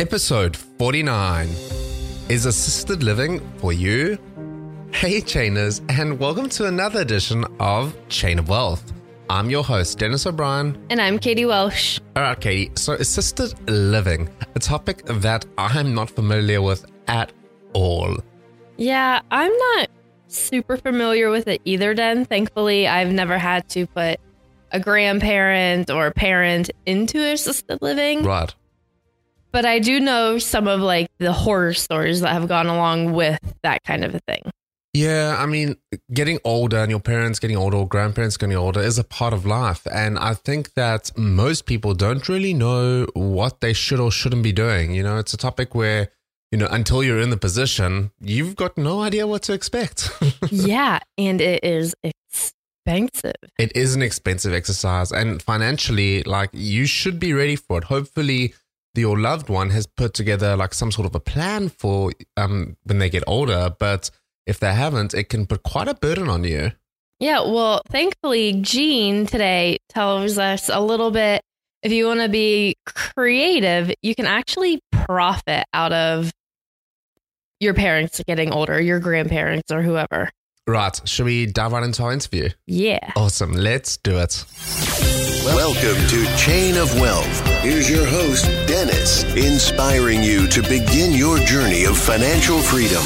Episode 49 Is assisted living for you? Hey, chainers, and welcome to another edition of Chain of Wealth. I'm your host, Dennis O'Brien. And I'm Katie Welsh. All right, Katie. So, assisted living, a topic that I'm not familiar with at all. Yeah, I'm not super familiar with it either, Den. Thankfully, I've never had to put a grandparent or a parent into assisted living. Right. But I do know some of like the horror stories that have gone along with that kind of a thing. Yeah, I mean, getting older and your parents getting older or grandparents getting older is a part of life. And I think that most people don't really know what they should or shouldn't be doing. You know, it's a topic where, you know, until you're in the position, you've got no idea what to expect. yeah. And it is expensive. It is an expensive exercise. And financially, like, you should be ready for it. Hopefully, your loved one has put together like some sort of a plan for um when they get older but if they haven't it can put quite a burden on you. Yeah well thankfully Gene today tells us a little bit. If you want to be creative you can actually profit out of your parents getting older your grandparents or whoever right should we dive right into our interview yeah awesome let's do it Welcome to Chain of Wealth. Here's your host, Dennis, inspiring you to begin your journey of financial freedom.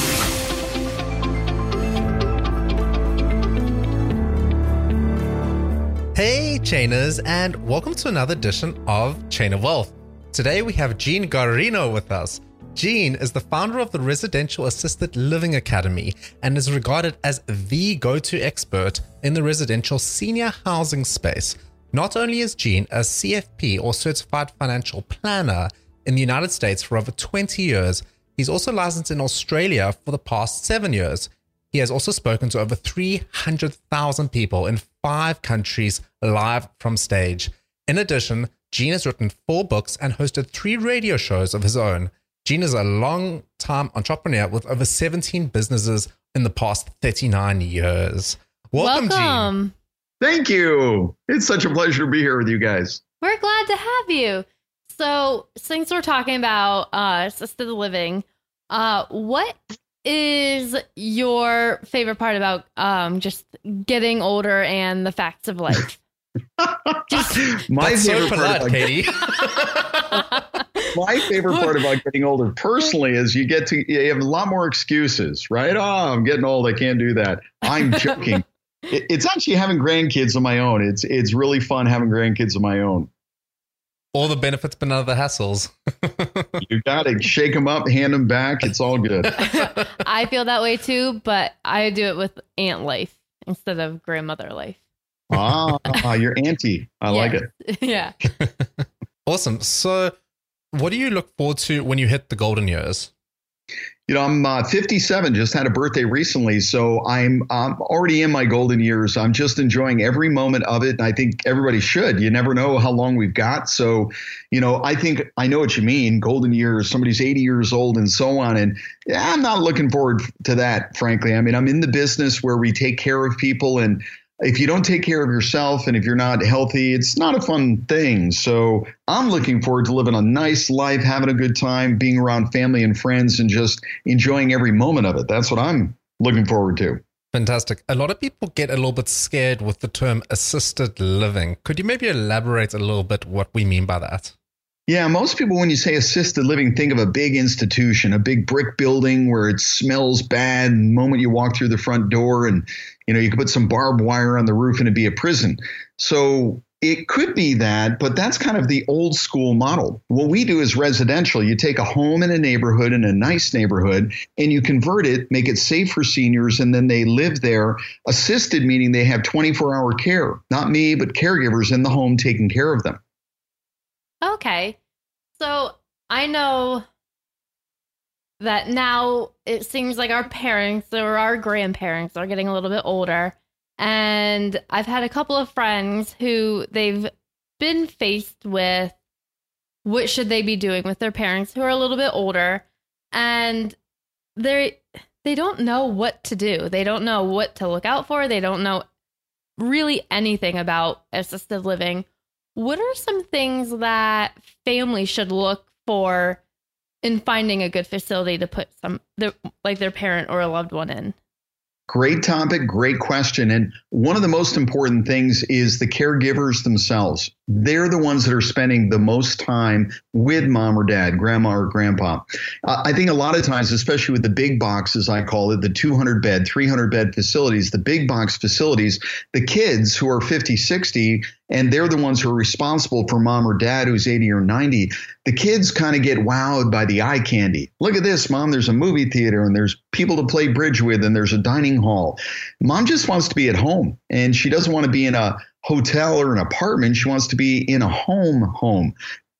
Hey, Chainers, and welcome to another edition of Chain of Wealth. Today we have Gene Guarino with us. Gene is the founder of the Residential Assisted Living Academy and is regarded as the go to expert in the residential senior housing space. Not only is Gene a CFP or Certified Financial Planner in the United States for over 20 years, he's also licensed in Australia for the past seven years. He has also spoken to over 300,000 people in five countries live from stage. In addition, Gene has written four books and hosted three radio shows of his own. Gene is a long time entrepreneur with over 17 businesses in the past 39 years. Welcome, Welcome. Gene. Thank you. It's such a pleasure to be here with you guys. We're glad to have you. So, since we're talking about uh, assisted living, uh, what is your favorite part about um, just getting older and the facts of life? Just my That's favorite so part about, Katie. my favorite part about getting older personally is you get to you have a lot more excuses, right? Oh, I'm getting old. I can't do that. I'm joking it's actually having grandkids of my own. It's it's really fun having grandkids of my own. All the benefits, but none of the hassles. you got to shake them up, hand them back. It's all good. I feel that way too, but I do it with aunt life instead of grandmother life. Ah, your anti. I yeah. like it. Yeah. awesome. So, what do you look forward to when you hit the golden years? You know, I'm uh, 57, just had a birthday recently, so I'm I'm already in my golden years. I'm just enjoying every moment of it, and I think everybody should. You never know how long we've got, so you know, I think I know what you mean. Golden years, somebody's 80 years old, and so on. And yeah, I'm not looking forward to that, frankly. I mean, I'm in the business where we take care of people, and if you don't take care of yourself and if you're not healthy, it's not a fun thing. So I'm looking forward to living a nice life, having a good time, being around family and friends, and just enjoying every moment of it. That's what I'm looking forward to. Fantastic. A lot of people get a little bit scared with the term assisted living. Could you maybe elaborate a little bit what we mean by that? Yeah, most people, when you say assisted living, think of a big institution, a big brick building where it smells bad the moment you walk through the front door, and you know you could put some barbed wire on the roof and it'd be a prison. So it could be that, but that's kind of the old school model. What we do is residential. You take a home in a neighborhood, in a nice neighborhood, and you convert it, make it safe for seniors, and then they live there. Assisted meaning they have 24 hour care, not me, but caregivers in the home taking care of them. Okay. So I know that now it seems like our parents or our grandparents are getting a little bit older. And I've had a couple of friends who they've been faced with what should they be doing with their parents who are a little bit older and they they don't know what to do. They don't know what to look out for. They don't know really anything about assisted living. What are some things that families should look for in finding a good facility to put some their, like their parent or a loved one in? Great topic, great question. And one of the most important things is the caregivers themselves. They're the ones that are spending the most time with mom or dad, grandma or grandpa. Uh, I think a lot of times, especially with the big boxes, I call it the 200 bed, 300 bed facilities, the big box facilities, the kids who are 50, 60, and they're the ones who are responsible for mom or dad who's 80 or 90 the kids kind of get wowed by the eye candy look at this mom there's a movie theater and there's people to play bridge with and there's a dining hall mom just wants to be at home and she doesn't want to be in a hotel or an apartment she wants to be in a home home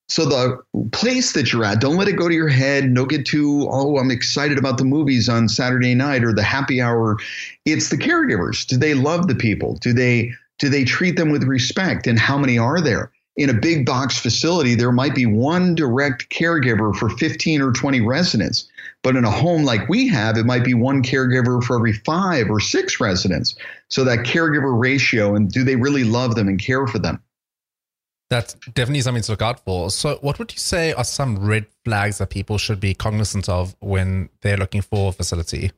so the place that you're at, don't let it go to your head. Don't get too, oh, I'm excited about the movies on Saturday night or the happy hour. It's the caregivers. Do they love the people? Do they do they treat them with respect? And how many are there? In a big box facility, there might be one direct caregiver for 15 or 20 residents. But in a home like we have, it might be one caregiver for every five or six residents. So that caregiver ratio, and do they really love them and care for them? That's definitely something to look out for. So, what would you say are some red flags that people should be cognizant of when they're looking for a facility?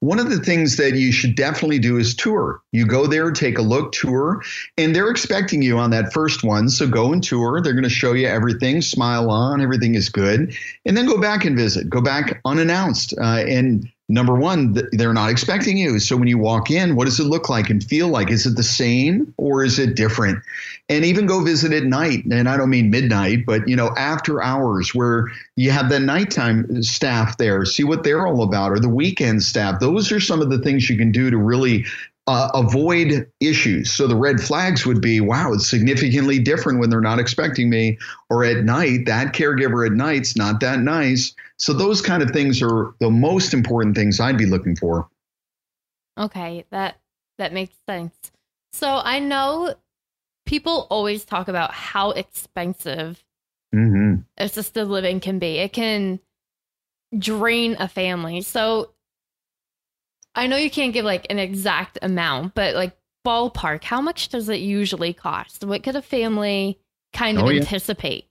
One of the things that you should definitely do is tour. You go there, take a look, tour, and they're expecting you on that first one. So go and tour. They're going to show you everything, smile on, everything is good, and then go back and visit. Go back unannounced. Uh, and number one, they're not expecting you. So when you walk in, what does it look like and feel like? Is it the same or is it different? And even go visit at night. And I don't mean midnight, but you know, after hours where you have the nighttime staff there, see what they're all about, or the weekend staff. Those are some of the things you can do to really uh, avoid issues. So the red flags would be, wow, it's significantly different when they're not expecting me, or at night, that caregiver at night's not that nice. So those kind of things are the most important things I'd be looking for. Okay, that that makes sense. So I know people always talk about how expensive mm-hmm. assisted living can be. It can drain a family. So I know you can't give like an exact amount, but like ballpark, how much does it usually cost? What could a family kind of oh, yeah. anticipate?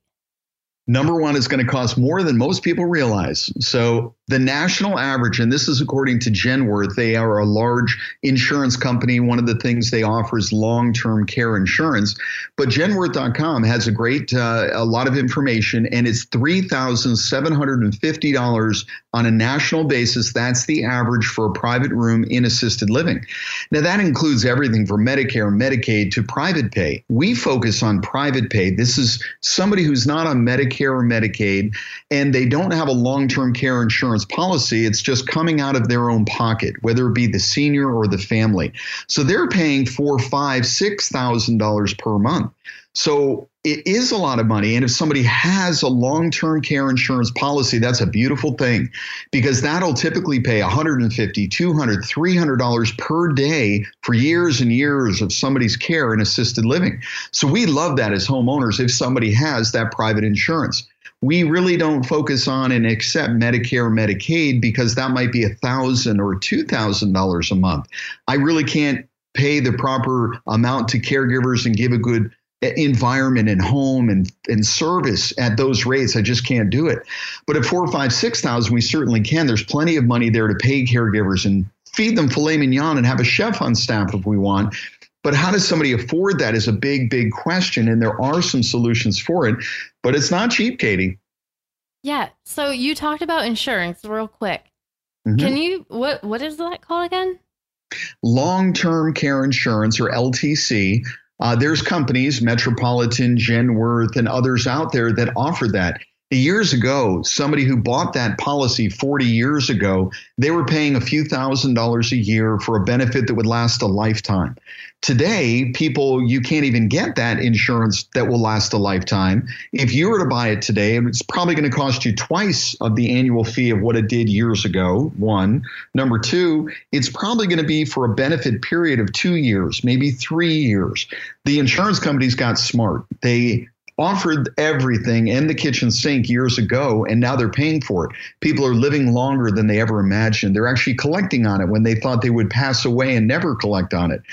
Number one it's going to cost more than most people realize. So the national average, and this is according to Genworth, they are a large insurance company. One of the things they offer is long-term care insurance. But Genworth.com has a great, uh, a lot of information, and it's three thousand seven hundred and fifty dollars on a national basis. That's the average for a private room in assisted living. Now that includes everything from Medicare, Medicaid to private pay. We focus on private pay. This is somebody who's not on Medicare or Medicaid, and they don't have a long term care insurance policy. It's just coming out of their own pocket, whether it be the senior or the family. So they're paying four, five, six thousand dollars per month. So it is a lot of money. And if somebody has a long term care insurance policy, that's a beautiful thing because that'll typically pay $150, $200, $300 per day for years and years of somebody's care in assisted living. So we love that as homeowners if somebody has that private insurance. We really don't focus on and accept Medicare or Medicaid because that might be a thousand or two thousand dollars a month. I really can't pay the proper amount to caregivers and give a good environment and home and, and service at those rates. I just can't do it. But at four, five, six thousand, we certainly can. There's plenty of money there to pay caregivers and feed them filet mignon and have a chef on staff if we want. But how does somebody afford that is a big, big question. And there are some solutions for it, but it's not cheap, Katie. Yeah. So you talked about insurance real quick. Mm-hmm. Can you what what is that called again? Long-term care insurance or LTC. Uh, there's companies, Metropolitan, Genworth, and others out there that offer that. Years ago, somebody who bought that policy 40 years ago, they were paying a few thousand dollars a year for a benefit that would last a lifetime. Today, people, you can't even get that insurance that will last a lifetime. If you were to buy it today, it's probably going to cost you twice of the annual fee of what it did years ago. One. Number two, it's probably going to be for a benefit period of two years, maybe three years. The insurance companies got smart. They offered everything and the kitchen sink years ago, and now they're paying for it. People are living longer than they ever imagined. They're actually collecting on it when they thought they would pass away and never collect on it.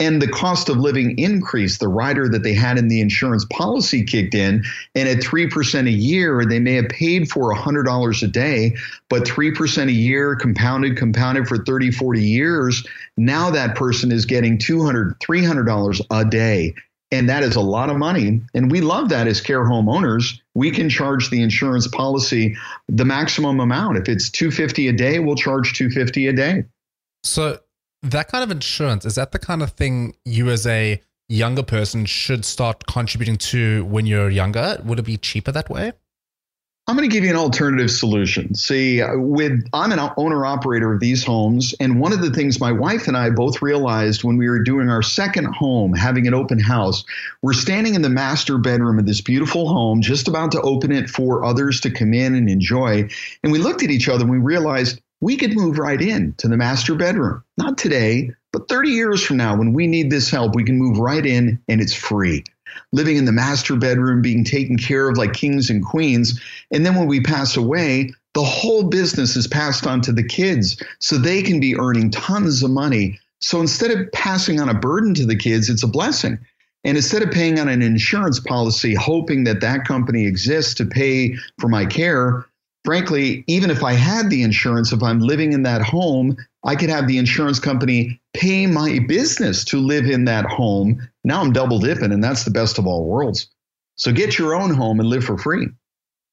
And the cost of living increased. The rider that they had in the insurance policy kicked in, and at 3% a year, they may have paid for $100 a day, but 3% a year compounded, compounded for 30, 40 years. Now that person is getting $200, $300 a day and that is a lot of money. And we love that as care homeowners. We can charge the insurance policy the maximum amount. If it's 250 a day, we'll charge 250 a day. So that kind of insurance, is that the kind of thing you as a younger person should start contributing to when you're younger? Would it be cheaper that way? I'm going to give you an alternative solution. See, with I'm an owner operator of these homes, and one of the things my wife and I both realized when we were doing our second home, having an open house, we're standing in the master bedroom of this beautiful home, just about to open it for others to come in and enjoy, and we looked at each other and we realized we could move right in to the master bedroom. Not today, but 30 years from now, when we need this help, we can move right in and it's free living in the master bedroom, being taken care of like kings and queens. And then when we pass away, the whole business is passed on to the kids so they can be earning tons of money. So instead of passing on a burden to the kids, it's a blessing. And instead of paying on an insurance policy, hoping that that company exists to pay for my care, frankly, even if I had the insurance, if I'm living in that home, I could have the insurance company pay my business to live in that home. Now I'm double dipping, and that's the best of all worlds. So get your own home and live for free.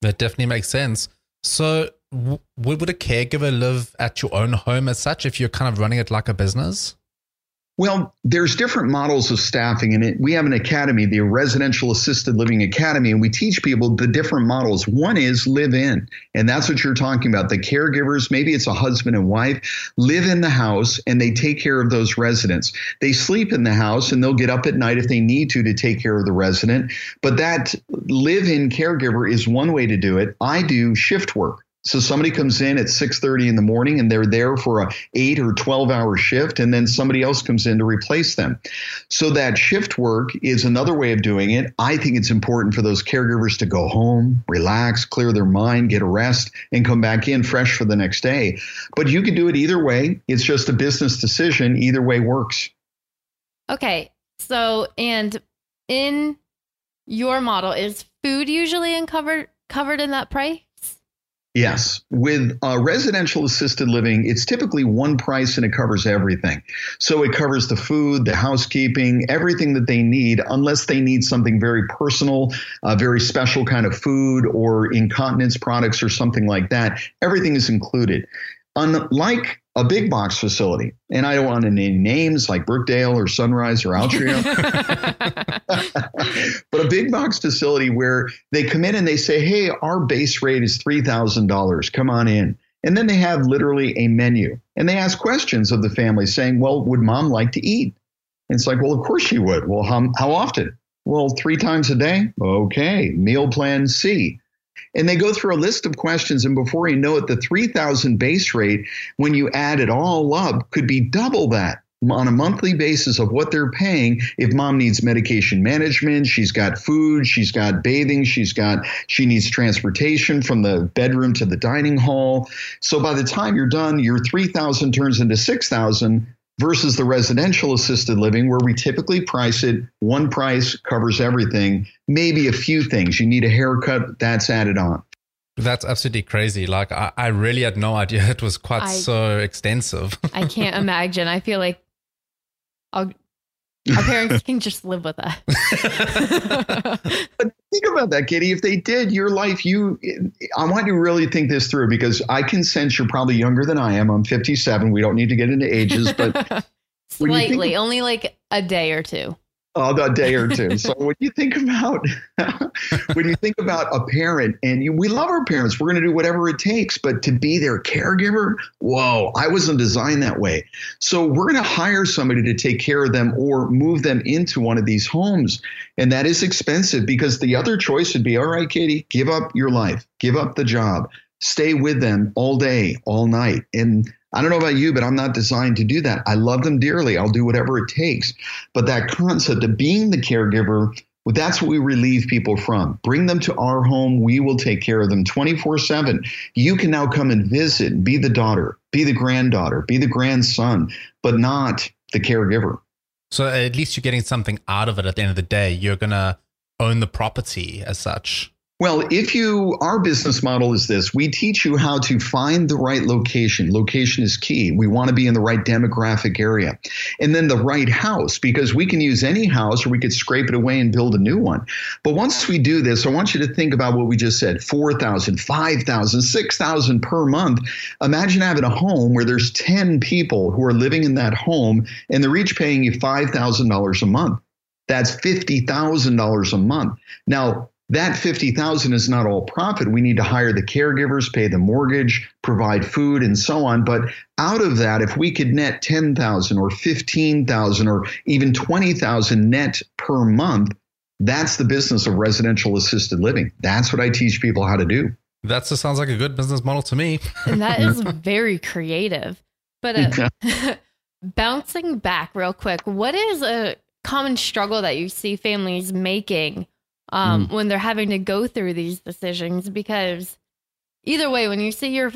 That definitely makes sense. So, w- would a caregiver live at your own home as such if you're kind of running it like a business? Well, there's different models of staffing, and we have an academy, the Residential Assisted Living Academy, and we teach people the different models. One is live in, and that's what you're talking about. The caregivers, maybe it's a husband and wife, live in the house and they take care of those residents. They sleep in the house and they'll get up at night if they need to to take care of the resident. But that live in caregiver is one way to do it. I do shift work. So somebody comes in at 6:30 in the morning and they're there for a 8 or 12 hour shift and then somebody else comes in to replace them. So that shift work is another way of doing it. I think it's important for those caregivers to go home, relax, clear their mind, get a rest and come back in fresh for the next day. But you can do it either way. It's just a business decision. Either way works. Okay. So and in your model is food usually uncovered covered in that price? Yes. With uh, residential assisted living, it's typically one price and it covers everything. So it covers the food, the housekeeping, everything that they need, unless they need something very personal, a very special kind of food or incontinence products or something like that. Everything is included. Unlike a big box facility, and I don't want to name names like Brookdale or Sunrise or Atria, but a big box facility where they come in and they say, hey, our base rate is $3,000. Come on in. And then they have literally a menu and they ask questions of the family saying, well, would mom like to eat? And it's like, well, of course she would. Well, how, how often? Well, three times a day. Okay. Meal plan C. And they go through a list of questions, and before you know it, the 3000 base rate, when you add it all up, could be double that on a monthly basis of what they're paying if mom needs medication management she's got food she's got bathing she's got she needs transportation from the bedroom to the dining hall. So by the time you're done your 3000 turns into 6000 versus the residential assisted living where we typically price it one price covers everything maybe a few things. You need a haircut that's added on. That's absolutely crazy. Like i, I really had no idea it was quite I, so extensive. I can't imagine. I feel like I'll, our parents can just live with us. but think about that, Kitty. If they did, your life, you, I want you to really think this through because I can sense you're probably younger than I am. I'm 57. We don't need to get into ages, but slightly, only like a day or two. Uh, a day or two. So when you think about when you think about a parent, and you, we love our parents, we're going to do whatever it takes. But to be their caregiver, whoa, I wasn't designed that way. So we're going to hire somebody to take care of them or move them into one of these homes, and that is expensive because the other choice would be, all right, Katie, give up your life, give up the job, stay with them all day, all night, and I don't know about you, but I'm not designed to do that. I love them dearly. I'll do whatever it takes. But that concept of being the caregiver, well, that's what we relieve people from. Bring them to our home. We will take care of them 24 7. You can now come and visit be the daughter, be the granddaughter, be the grandson, but not the caregiver. So at least you're getting something out of it at the end of the day. You're going to own the property as such. Well, if you, our business model is this we teach you how to find the right location. Location is key. We want to be in the right demographic area. And then the right house, because we can use any house or we could scrape it away and build a new one. But once we do this, I want you to think about what we just said 4,000, 5,000, 6,000 per month. Imagine having a home where there's 10 people who are living in that home and they're each paying you $5,000 a month. That's $50,000 a month. Now, that 50,000 is not all profit. We need to hire the caregivers, pay the mortgage, provide food and so on. But out of that, if we could net 10,000 or 15,000 or even 20,000 net per month, that's the business of residential assisted living. That's what I teach people how to do. That just sounds like a good business model to me. and that is very creative. But uh, bouncing back real quick, what is a common struggle that you see families making um, mm. when they're having to go through these decisions because either way when you see your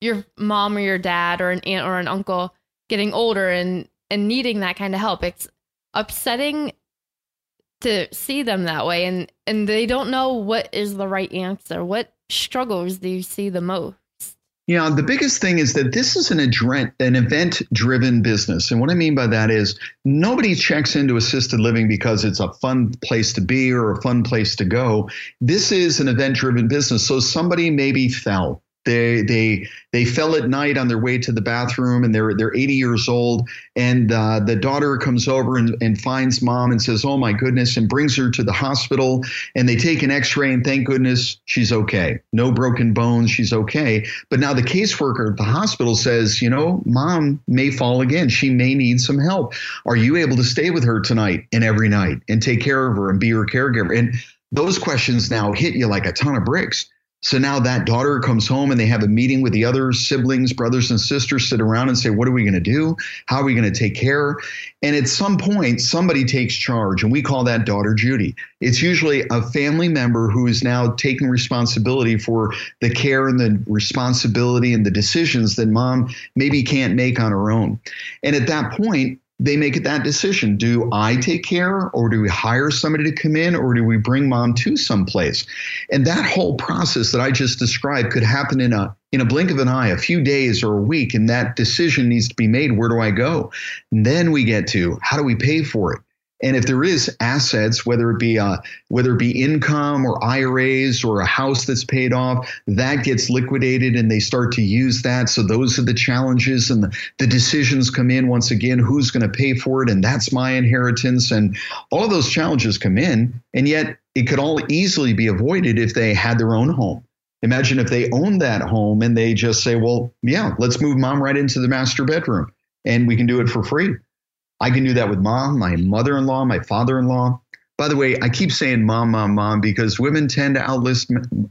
your mom or your dad or an aunt or an uncle getting older and and needing that kind of help it's upsetting to see them that way. And and they don't know what is the right answer. What struggles do you see the most yeah, the biggest thing is that this is an, an event driven business. And what I mean by that is nobody checks into assisted living because it's a fun place to be or a fun place to go. This is an event driven business. So somebody maybe fell they they they fell at night on their way to the bathroom, and they're they're 80 years old. And uh, the daughter comes over and, and finds mom and says, "Oh my goodness!" and brings her to the hospital. And they take an X-ray, and thank goodness she's okay. No broken bones. She's okay. But now the caseworker at the hospital says, "You know, mom may fall again. She may need some help. Are you able to stay with her tonight and every night and take care of her and be her caregiver?" And those questions now hit you like a ton of bricks so now that daughter comes home and they have a meeting with the other siblings, brothers and sisters, sit around and say, What are we going to do? How are we going to take care? And at some point, somebody takes charge, and we call that daughter Judy. It's usually a family member who is now taking responsibility for the care and the responsibility and the decisions that mom maybe can't make on her own. And at that point, they make that decision. Do I take care or do we hire somebody to come in or do we bring mom to someplace? And that whole process that I just described could happen in a in a blink of an eye, a few days or a week, and that decision needs to be made. Where do I go? And then we get to how do we pay for it? And if there is assets, whether it be uh, whether it be income or IRAs or a house that's paid off, that gets liquidated and they start to use that. So those are the challenges and the, the decisions come in once again. Who's going to pay for it? And that's my inheritance. And all of those challenges come in. And yet it could all easily be avoided if they had their own home. Imagine if they own that home and they just say, well, yeah, let's move mom right into the master bedroom and we can do it for free. I can do that with mom, my mother in law, my father in law. By the way, I keep saying mom, mom, mom because women tend to outlive,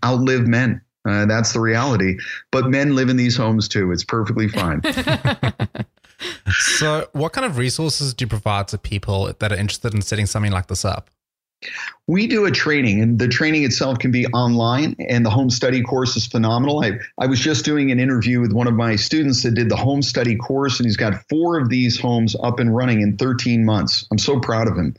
outlive men. Uh, that's the reality. But men live in these homes too. It's perfectly fine. so, what kind of resources do you provide to people that are interested in setting something like this up? We do a training, and the training itself can be online, and the home study course is phenomenal. I, I was just doing an interview with one of my students that did the home study course, and he's got four of these homes up and running in 13 months. I'm so proud of him.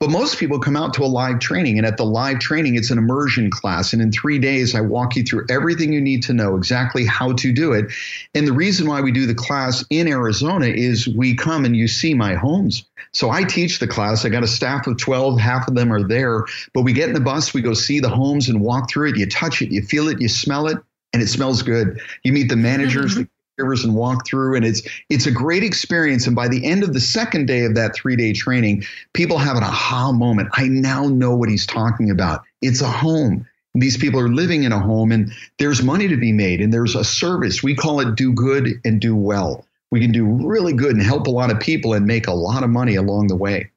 But most people come out to a live training, and at the live training, it's an immersion class. And in three days, I walk you through everything you need to know, exactly how to do it. And the reason why we do the class in Arizona is we come and you see my homes. So I teach the class. I got a staff of 12, half of them are there. But we get in the bus, we go see the homes and walk through it. You touch it, you feel it, you smell it, and it smells good. You meet the managers, mm-hmm. caregivers and walk through and it's it's a great experience and by the end of the second day of that 3-day training people have an aha moment i now know what he's talking about it's a home these people are living in a home and there's money to be made and there's a service we call it do good and do well we can do really good and help a lot of people and make a lot of money along the way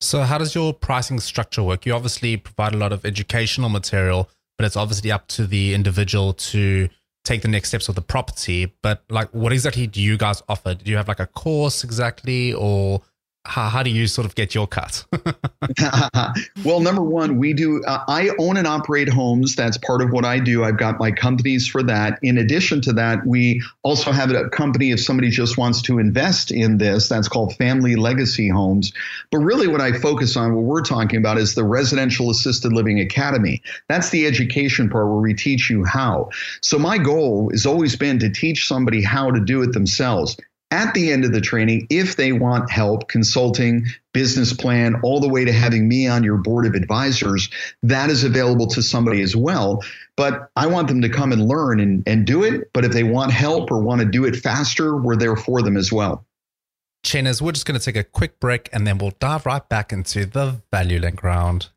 so how does your pricing structure work you obviously provide a lot of educational material but it's obviously up to the individual to take the next steps with the property. But like, what exactly do you guys offer? Do you have like a course exactly, or how, how do you sort of get your cut? well, number one, we do, uh, I own and operate homes. That's part of what I do. I've got my companies for that. In addition to that, we also have a company if somebody just wants to invest in this. That's called Family Legacy Homes. But really, what I focus on, what we're talking about, is the Residential Assisted Living Academy. That's the education part where we teach you how. So, my goal has always been to teach somebody how to do it themselves at the end of the training, if they want help, consulting, business plan, all the way to having me on your board of advisors, that is available to somebody as well. But I want them to come and learn and, and do it. But if they want help or want to do it faster, we're there for them as well. Chainers, we're just going to take a quick break and then we'll dive right back into the value link round.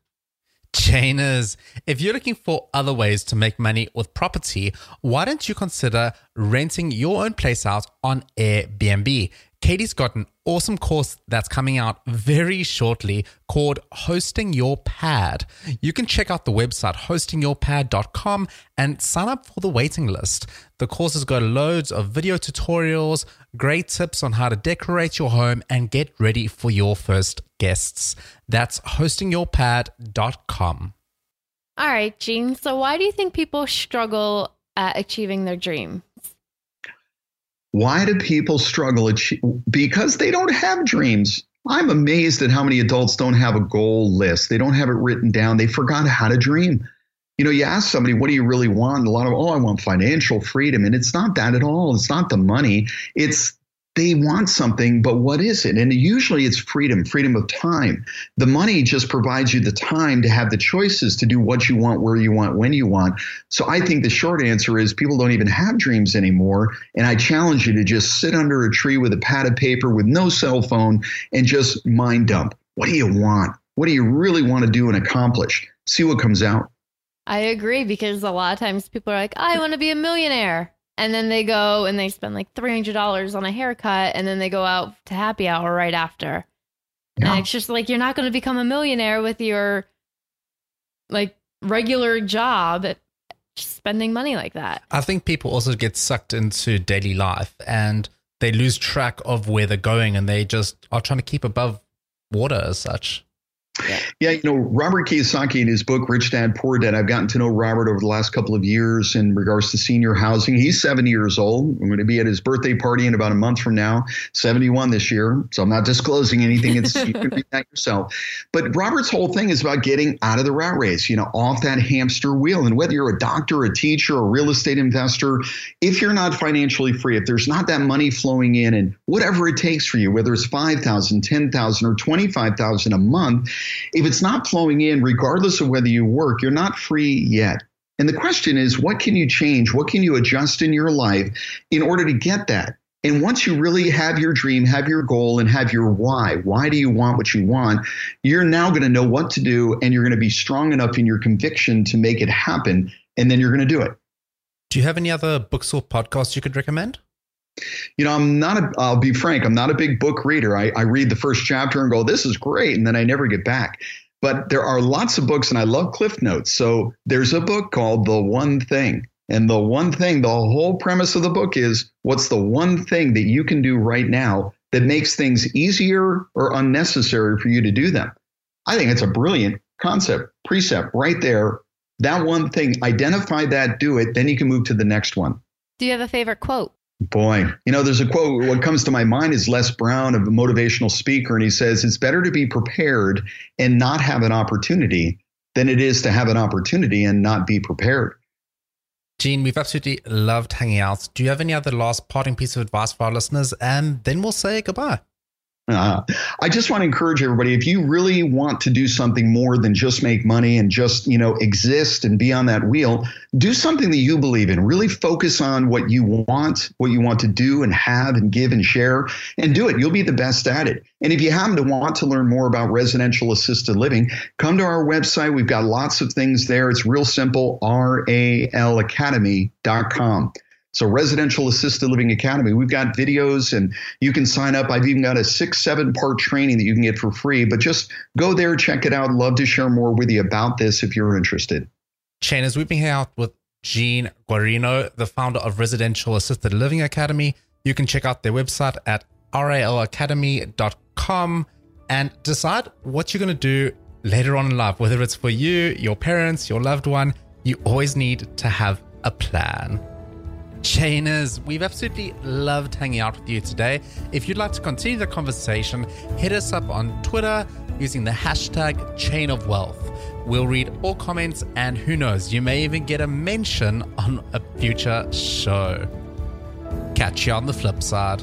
Chainers, if you're looking for other ways to make money with property, why don't you consider renting your own place out on Airbnb? Katie's got an awesome course that's coming out very shortly called Hosting Your Pad. You can check out the website hostingyourpad.com and sign up for the waiting list. The course has got loads of video tutorials, great tips on how to decorate your home, and get ready for your first guests. That's hostingyourpad.com. All right, Gene. So, why do you think people struggle at achieving their dream? Why do people struggle? Because they don't have dreams. I'm amazed at how many adults don't have a goal list. They don't have it written down. They forgot how to dream. You know, you ask somebody, what do you really want? A lot of, oh, I want financial freedom. And it's not that at all. It's not the money. It's they want something, but what is it? And usually it's freedom, freedom of time. The money just provides you the time to have the choices to do what you want, where you want, when you want. So I think the short answer is people don't even have dreams anymore. And I challenge you to just sit under a tree with a pad of paper with no cell phone and just mind dump. What do you want? What do you really want to do and accomplish? See what comes out. I agree because a lot of times people are like, I want to be a millionaire and then they go and they spend like $300 on a haircut and then they go out to happy hour right after. Yeah. and it's just like you're not going to become a millionaire with your like regular job spending money like that. I think people also get sucked into daily life and they lose track of where they're going and they just are trying to keep above water as such yeah. yeah, you know, Robert Kiyosaki in his book Rich Dad Poor Dad, I've gotten to know Robert over the last couple of years in regards to senior housing. He's 70 years old. I'm going to be at his birthday party in about a month from now, 71 this year. So I'm not disclosing anything. It's you can read that yourself. But Robert's whole thing is about getting out of the rat race, you know, off that hamster wheel. And whether you're a doctor, a teacher, a real estate investor, if you're not financially free, if there's not that money flowing in and whatever it takes for you, whether it's 5,000, 10,000 or 25,000 a month, if it's not flowing in, regardless of whether you work, you're not free yet. And the question is, what can you change? What can you adjust in your life in order to get that? And once you really have your dream, have your goal, and have your why, why do you want what you want? You're now going to know what to do, and you're going to be strong enough in your conviction to make it happen. And then you're going to do it. Do you have any other books or podcasts you could recommend? You know, I'm not a, I'll be frank, I'm not a big book reader. I, I read the first chapter and go, this is great. And then I never get back. But there are lots of books and I love Cliff Notes. So there's a book called The One Thing. And the one thing, the whole premise of the book is what's the one thing that you can do right now that makes things easier or unnecessary for you to do them? I think it's a brilliant concept, precept right there. That one thing, identify that, do it, then you can move to the next one. Do you have a favorite quote? Boy, you know, there's a quote. What comes to my mind is Les Brown, a motivational speaker, and he says, It's better to be prepared and not have an opportunity than it is to have an opportunity and not be prepared. Gene, we've absolutely loved hanging out. Do you have any other last parting piece of advice for our listeners? And then we'll say goodbye. Uh, I just want to encourage everybody if you really want to do something more than just make money and just, you know, exist and be on that wheel, do something that you believe in. Really focus on what you want, what you want to do and have and give and share and do it. You'll be the best at it. And if you happen to want to learn more about residential assisted living, come to our website. We've got lots of things there. It's real simple, ralacademy.com. So Residential Assisted Living Academy, we've got videos and you can sign up. I've even got a six, seven part training that you can get for free, but just go there, check it out. Love to share more with you about this if you're interested. Chainers, we've been hanging out with Gene Guarino, the founder of Residential Assisted Living Academy. You can check out their website at ralacademy.com and decide what you're going to do later on in life, whether it's for you, your parents, your loved one. You always need to have a plan. Chainers, we've absolutely loved hanging out with you today. If you'd like to continue the conversation, hit us up on Twitter using the hashtag Chain of Wealth. We'll read all comments, and who knows, you may even get a mention on a future show. Catch you on the flip side.